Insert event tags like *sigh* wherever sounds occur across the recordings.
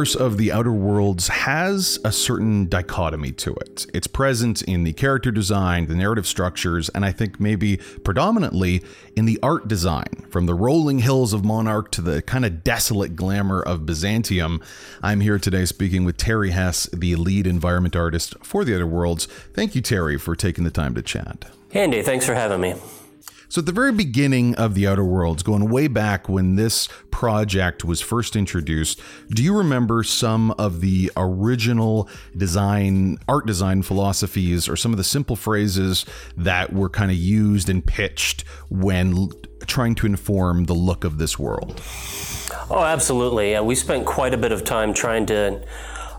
universe of the Outer Worlds has a certain dichotomy to it. It's present in the character design, the narrative structures, and I think maybe predominantly in the art design. From the rolling hills of Monarch to the kind of desolate glamour of Byzantium. I'm here today speaking with Terry Hess, the lead environment artist for the Outer Worlds. Thank you, Terry, for taking the time to chat. Andy, thanks for having me. So, at the very beginning of the Outer Worlds, going way back when this project was first introduced, do you remember some of the original design, art design philosophies, or some of the simple phrases that were kind of used and pitched when trying to inform the look of this world? Oh, absolutely. Yeah, we spent quite a bit of time trying to.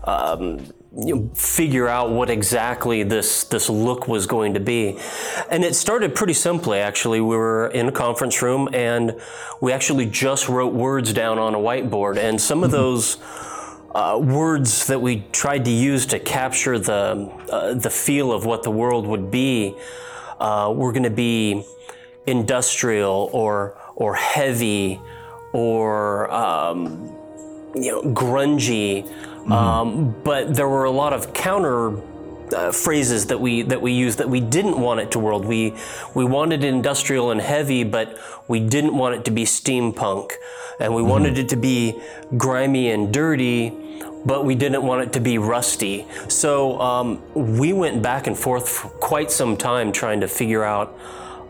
Um, you know, figure out what exactly this this look was going to be. And it started pretty simply actually. We were in a conference room and we actually just wrote words down on a whiteboard and some of mm-hmm. those uh, words that we tried to use to capture the uh, the feel of what the world would be uh, were going to be industrial or or heavy or um, you know grungy Mm-hmm. Um, but there were a lot of counter uh, phrases that we that we used that we didn't want it to world. We we wanted industrial and heavy, but we didn't want it to be steampunk, and we mm-hmm. wanted it to be grimy and dirty. But we didn't want it to be rusty. So um, we went back and forth for quite some time trying to figure out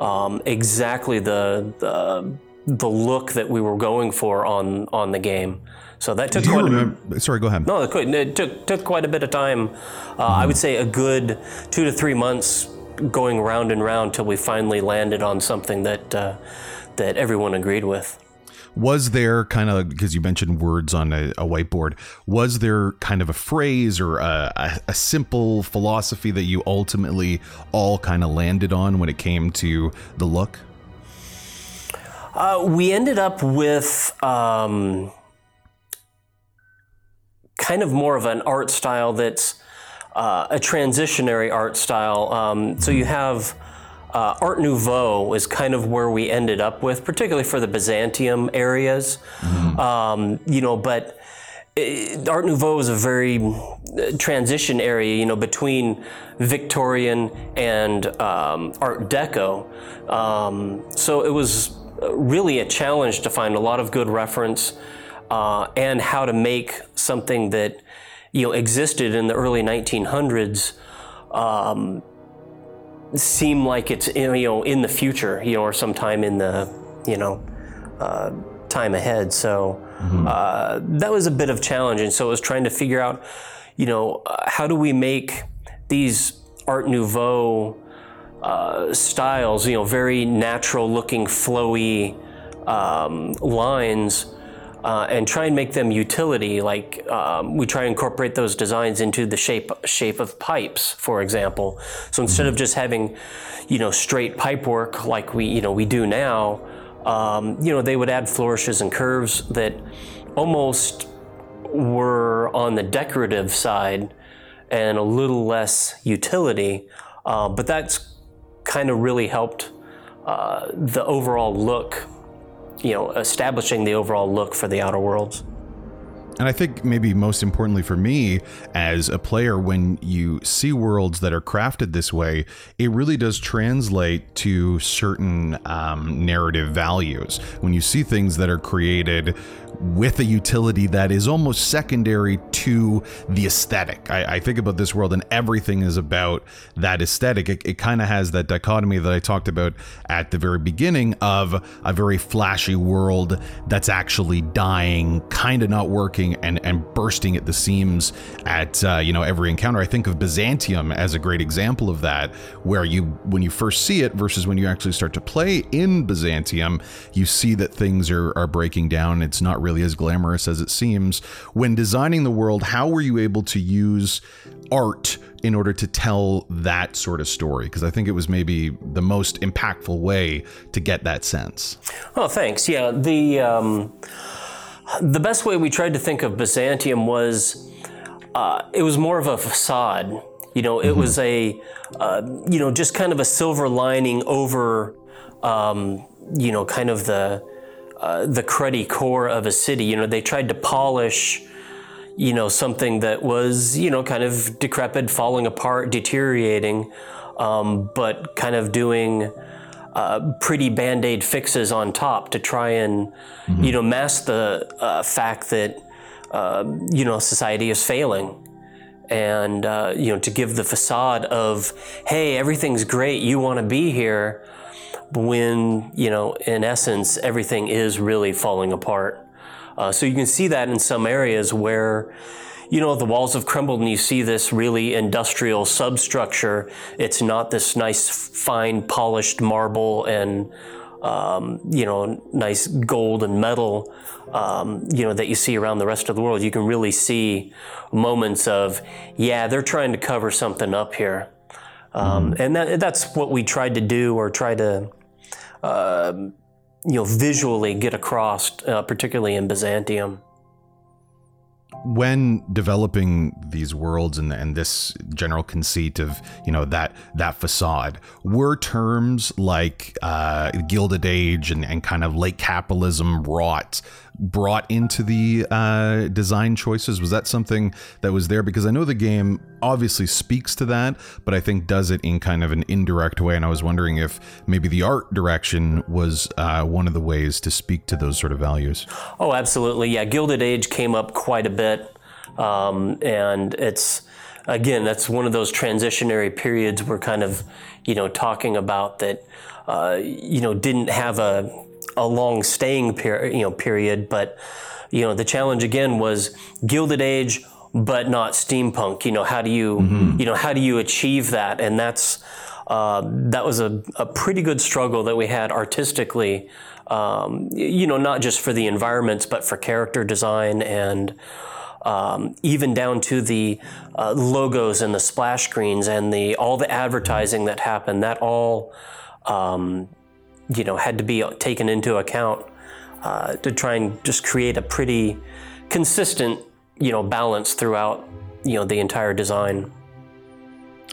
um, exactly the, the the look that we were going for on on the game. So that took. Do you remember? A, sorry, go ahead. No, it took took quite a bit of time. Uh, mm-hmm. I would say a good two to three months going round and round till we finally landed on something that uh, that everyone agreed with. Was there kind of because you mentioned words on a, a, whiteboard? Was there kind of a phrase or a, a, a simple philosophy that you ultimately all kind of landed on when it came to the look? Uh, we ended up with. Um, kind of more of an art style that's uh, a transitionary art style. Um, so you have uh, Art Nouveau is kind of where we ended up with, particularly for the Byzantium areas. Mm-hmm. Um, you know, but it, Art Nouveau is a very uh, transition area, you know, between Victorian and um, Art Deco. Um, so it was really a challenge to find a lot of good reference uh, and how to make something that you know existed in the early 1900s um, seem like it's you know in the future, you know, or sometime in the you know uh, time ahead. So mm-hmm. uh, that was a bit of challenge, and so it was trying to figure out, you know, uh, how do we make these Art Nouveau uh, styles, you know, very natural looking, flowy um, lines uh, and try and make them utility. Like um, we try and incorporate those designs into the shape shape of pipes, for example. So instead of just having, you know, straight pipe work like we you know we do now, um, you know, they would add flourishes and curves that almost were on the decorative side and a little less utility. Uh, but that's kind of really helped uh, the overall look you know, establishing the overall look for the Outer Worlds. And I think maybe most importantly for me as a player, when you see worlds that are crafted this way, it really does translate to certain um, narrative values. When you see things that are created with a utility that is almost secondary to the aesthetic. I, I think about this world and everything is about that aesthetic. It, it kind of has that dichotomy that I talked about at the very beginning of a very flashy world that's actually dying, kind of not working, and, and bursting at the seams at uh, you know every encounter. I think of Byzantium as a great example of that, where you when you first see it versus when you actually start to play in Byzantium, you see that things are, are breaking down. It's not really as glamorous as it seems. When designing the world, how were you able to use art in order to tell that sort of story? Because I think it was maybe the most impactful way to get that sense. Oh, thanks. Yeah, the um, the best way we tried to think of Byzantium was uh, it was more of a facade. You know, it mm-hmm. was a uh, you know just kind of a silver lining over um, you know kind of the uh, the cruddy core of a city. You know, they tried to polish, you know, something that was, you know, kind of decrepit, falling apart, deteriorating, um, but kind of doing uh, pretty band aid fixes on top to try and, mm-hmm. you know, mask the uh, fact that, uh, you know, society is failing. And, uh, you know, to give the facade of, hey, everything's great, you want to be here, when, you know, in essence, everything is really falling apart. Uh, so you can see that in some areas where, you know, the walls have crumbled and you see this really industrial substructure. It's not this nice, fine, polished marble and, um, you know, nice gold and metal, um, you know, that you see around the rest of the world. You can really see moments of, yeah, they're trying to cover something up here. Um, mm. And that, that's what we tried to do or try to, uh, you know, visually get across, uh, particularly in Byzantium. When developing these worlds and, and this general conceit of you know that that facade, were terms like uh, Gilded Age and, and kind of late capitalism wrought brought into the uh, design choices? Was that something that was there? Because I know the game obviously speaks to that, but I think does it in kind of an indirect way. And I was wondering if maybe the art direction was uh, one of the ways to speak to those sort of values. Oh, absolutely. Yeah, Gilded Age came up quite a bit. Um, and it's, again, that's one of those transitionary periods we're kind of, you know, talking about that, uh, you know, didn't have a a long staying period, you know, period. But you know, the challenge again was Gilded Age, but not steampunk. You know, how do you, mm-hmm. you know, how do you achieve that? And that's uh, that was a, a pretty good struggle that we had artistically. Um, you know, not just for the environments, but for character design and. Um, even down to the uh, logos and the splash screens and the all the advertising that happened. That all um, you know, had to be taken into account uh, to try and just create a pretty consistent, you know, balance throughout, you know, the entire design.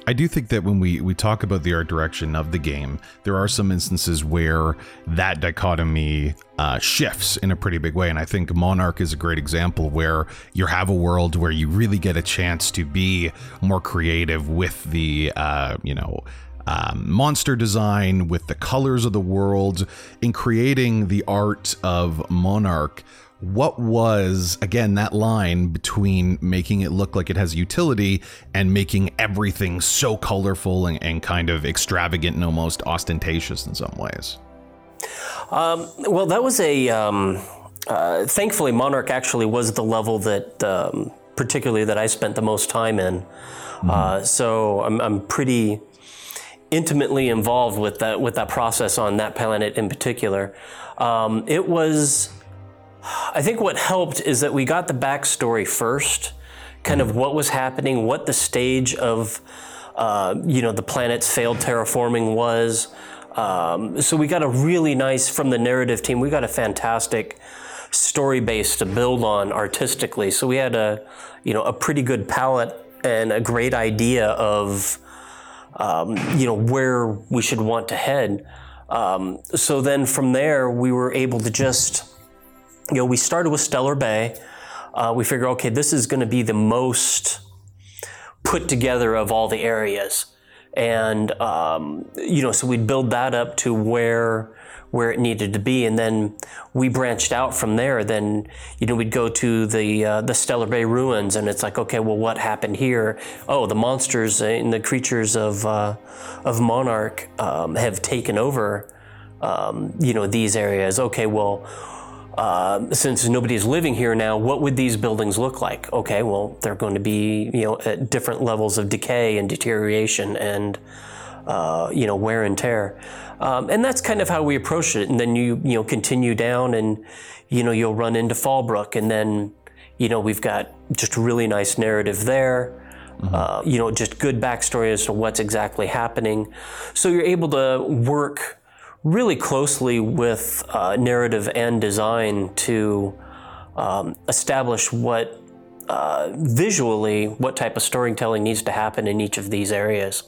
I do think that when we, we talk about the art direction of the game, there are some instances where that dichotomy uh, shifts in a pretty big way. And I think Monarch is a great example where you have a world where you really get a chance to be more creative with the, uh, you know, um, monster design, with the colors of the world, in creating the art of Monarch. What was, again, that line between making it look like it has utility and making everything so colorful and, and kind of extravagant and almost ostentatious in some ways? Um, well, that was a. Um, uh, thankfully, Monarch actually was the level that, um, particularly, that I spent the most time in. Mm-hmm. Uh, so I'm, I'm pretty intimately involved with that with that process on that planet in particular. Um, it was, I think, what helped is that we got the backstory first, kind of what was happening, what the stage of, uh, you know, the planet's failed terraforming was. Um, so we got a really nice from the narrative team. We got a fantastic story base to build on artistically. So we had a, you know, a pretty good palette and a great idea of um, you know, where we should want to head. Um, so then from there, we were able to just, you know, we started with Stellar Bay. Uh, we figured, okay, this is going to be the most put together of all the areas. And, um, you know, so we'd build that up to where where it needed to be, and then we branched out from there. Then you know we'd go to the uh, the Stellar Bay ruins, and it's like, okay, well, what happened here? Oh, the monsters and the creatures of uh, of Monarch um, have taken over. Um, you know these areas. Okay, well. Uh, since nobody is living here now, what would these buildings look like? Okay, well, they're going to be, you know, at different levels of decay and deterioration and, uh, you know, wear and tear. Um, and that's kind of how we approach it. And then you you know continue down, and you know you'll run into Fallbrook, and then you know we've got just a really nice narrative there. Mm-hmm. Uh, you know, just good backstory as to what's exactly happening. So you're able to work really closely with uh, narrative and design to um, establish what uh, visually what type of storytelling needs to happen in each of these areas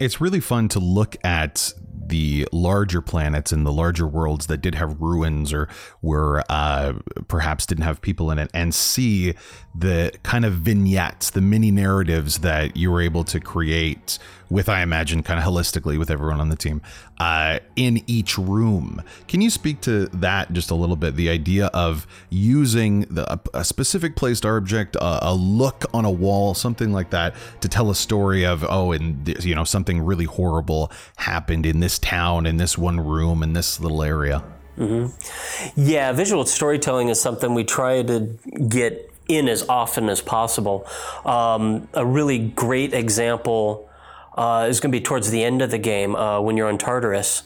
it's really fun to look at the larger planets and the larger worlds that did have ruins or were uh, perhaps didn't have people in it, and see the kind of vignettes, the mini narratives that you were able to create with, I imagine, kind of holistically with everyone on the team uh, in each room. Can you speak to that just a little bit? The idea of using the, a, a specific placed object, a, a, look on a wall, something like that, to tell a story of oh, and you know something really horrible happened in this town, in this one room, in this little area. Mm-hmm. Yeah, visual storytelling is something we try to get in as often as possible. Um, a really great example uh, is going to be towards the end of the game uh, when you're on Tartarus.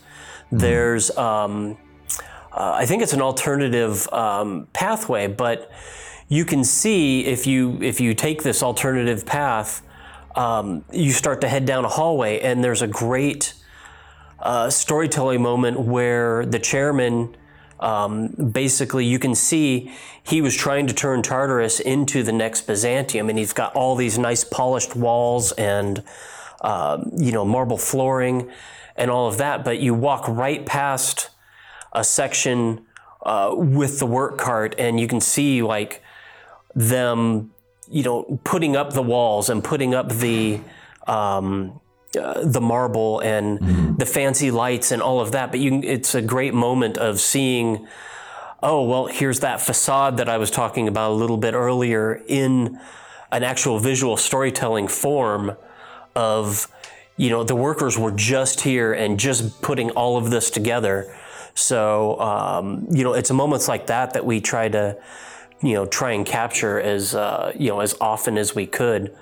Mm. There's, um, uh, I think it's an alternative um, pathway, but you can see if you if you take this alternative path, um, you start to head down a hallway, and there's a great uh, storytelling moment where the chairman. Um, basically, you can see he was trying to turn Tartarus into the next Byzantium, and he's got all these nice polished walls and uh, you know, marble flooring and all of that. But you walk right past a section uh, with the work cart, and you can see like them, you know, putting up the walls and putting up the um, uh, the marble and mm-hmm. the fancy lights and all of that. But you, it's a great moment of seeing. Oh well, here's that facade that I was talking about a little bit earlier in an actual visual storytelling form of, you know, the workers were just here and just putting all of this together. So, um, you know, it's moments like that that we try to, you know, try and capture as, uh, you know, as often as we could.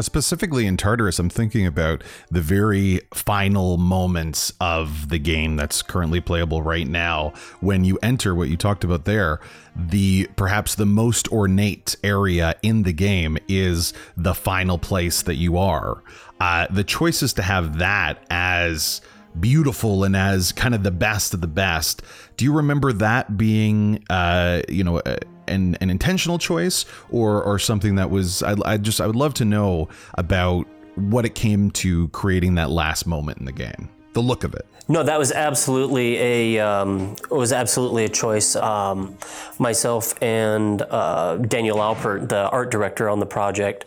Specifically in Tartarus, I'm thinking about the very final moments of the game that's currently playable right now. When you enter what you talked about there, the perhaps the most ornate area in the game is the final place that you are. Uh, the choice is to have that as beautiful and as kind of the best of the best. Do you remember that being, uh, you know, an, an intentional choice or or something that was I, I just I would love to know about what it came to creating that last moment in the game, the look of it. No, that was absolutely a um, was absolutely a choice. Um, myself and uh, Daniel Alpert, the art director on the project,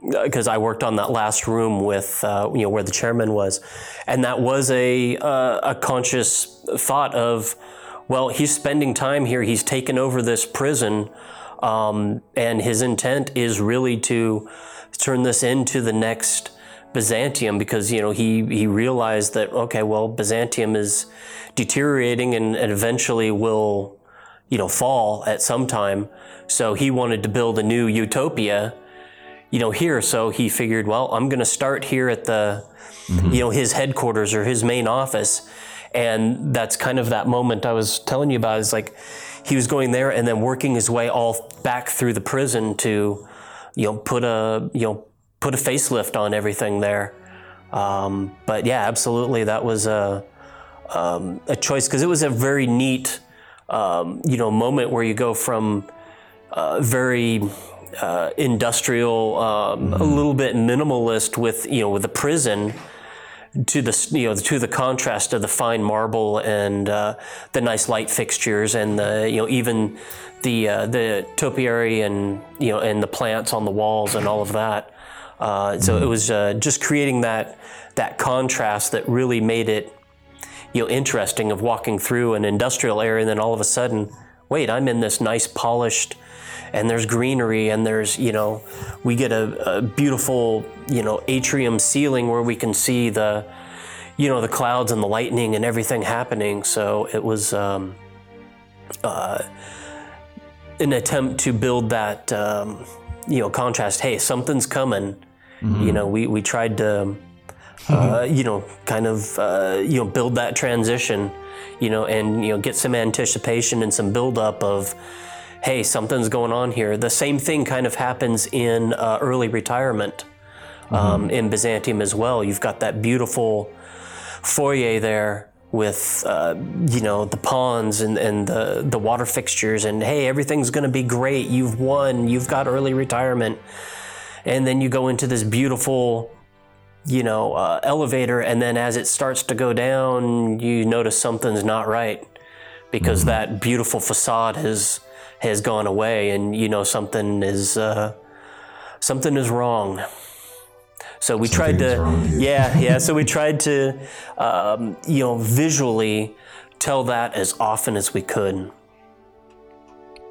because I worked on that last room with uh, you know where the chairman was, and that was a uh, a conscious thought of well, he's spending time here. He's taken over this prison, um, and his intent is really to turn this into the next Byzantium because you know he he realized that okay, well, Byzantium is deteriorating and, and eventually will you know fall at some time. So he wanted to build a new utopia, you know, here. So he figured, well, I'm going to start here at the, mm-hmm. you know, his headquarters or his main office and that's kind of that moment I was telling you about is like he was going there and then working his way all back through the prison to, you know, put a, you know, put a facelift on everything there. Um, but yeah, absolutely. That was a, um, a choice because it was a very neat, um, you know, moment where you go from uh, very uh, industrial, um, a little bit minimalist with, you know, with the prison to the you know to the contrast of the fine marble and uh, the nice light fixtures and the you know even the uh, the topiary and you know and the plants on the walls and all of that. Uh, so it was uh, just creating that that contrast that really made it you know interesting of walking through an industrial area and then all of a sudden, wait, I'm in this nice polished and there's greenery and there's you know we get a, a, beautiful you know atrium ceiling where we can see the you know the clouds and the lightning and everything happening. So it was um, uh, an attempt to build that um, you know contrast. Hey something's coming. Mm-hmm. you know we, we tried to uh, you know kind of uh, you know build that transition you know and you know get some anticipation and some buildup of hey, something's going on here. The same thing kind of happens in uh, early retirement mm-hmm. um, in Byzantium as well. You've got that beautiful foyer there with uh, you know the ponds and, and the, the water fixtures and hey everything's going to be great you've won you've got early retirement and then you go into this beautiful you know, uh, elevator, and then as it starts to go down, you notice something's not right because that beautiful facade has has gone away, and you know something is uh, something is wrong. So we tried to, wrong, yeah, *laughs* yeah. So we tried to, um, you know, visually tell that as often as we could.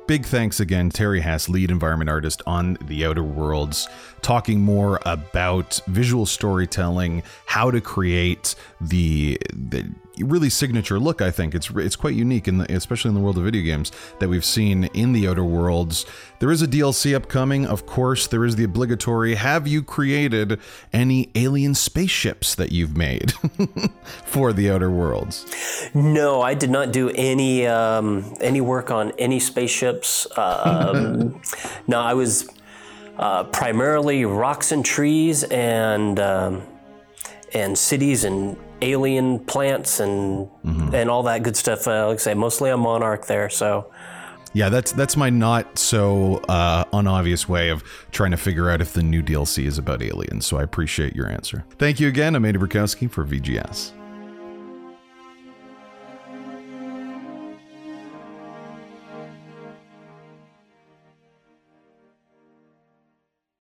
Big thanks again, Terry Hass, lead environment artist on The Outer Worlds, talking more about visual storytelling, how to create the, the really signature look. I think it's it's quite unique, in the, especially in the world of video games that we've seen in The Outer Worlds. There is a DLC upcoming, of course. There is the obligatory. Have you created any alien spaceships that you've made *laughs* for The Outer Worlds? No, I did not do any um, any work on any spaceships. Um, *laughs* no, I was uh, primarily rocks and trees and um, and cities and alien plants and and all that good stuff. Uh, like I say, mostly on Monarch there. So Yeah, that's that's my not so uh, unobvious way of trying to figure out if the new DLC is about aliens. So I appreciate your answer. Thank you again, Amanda Burkowski for VGS.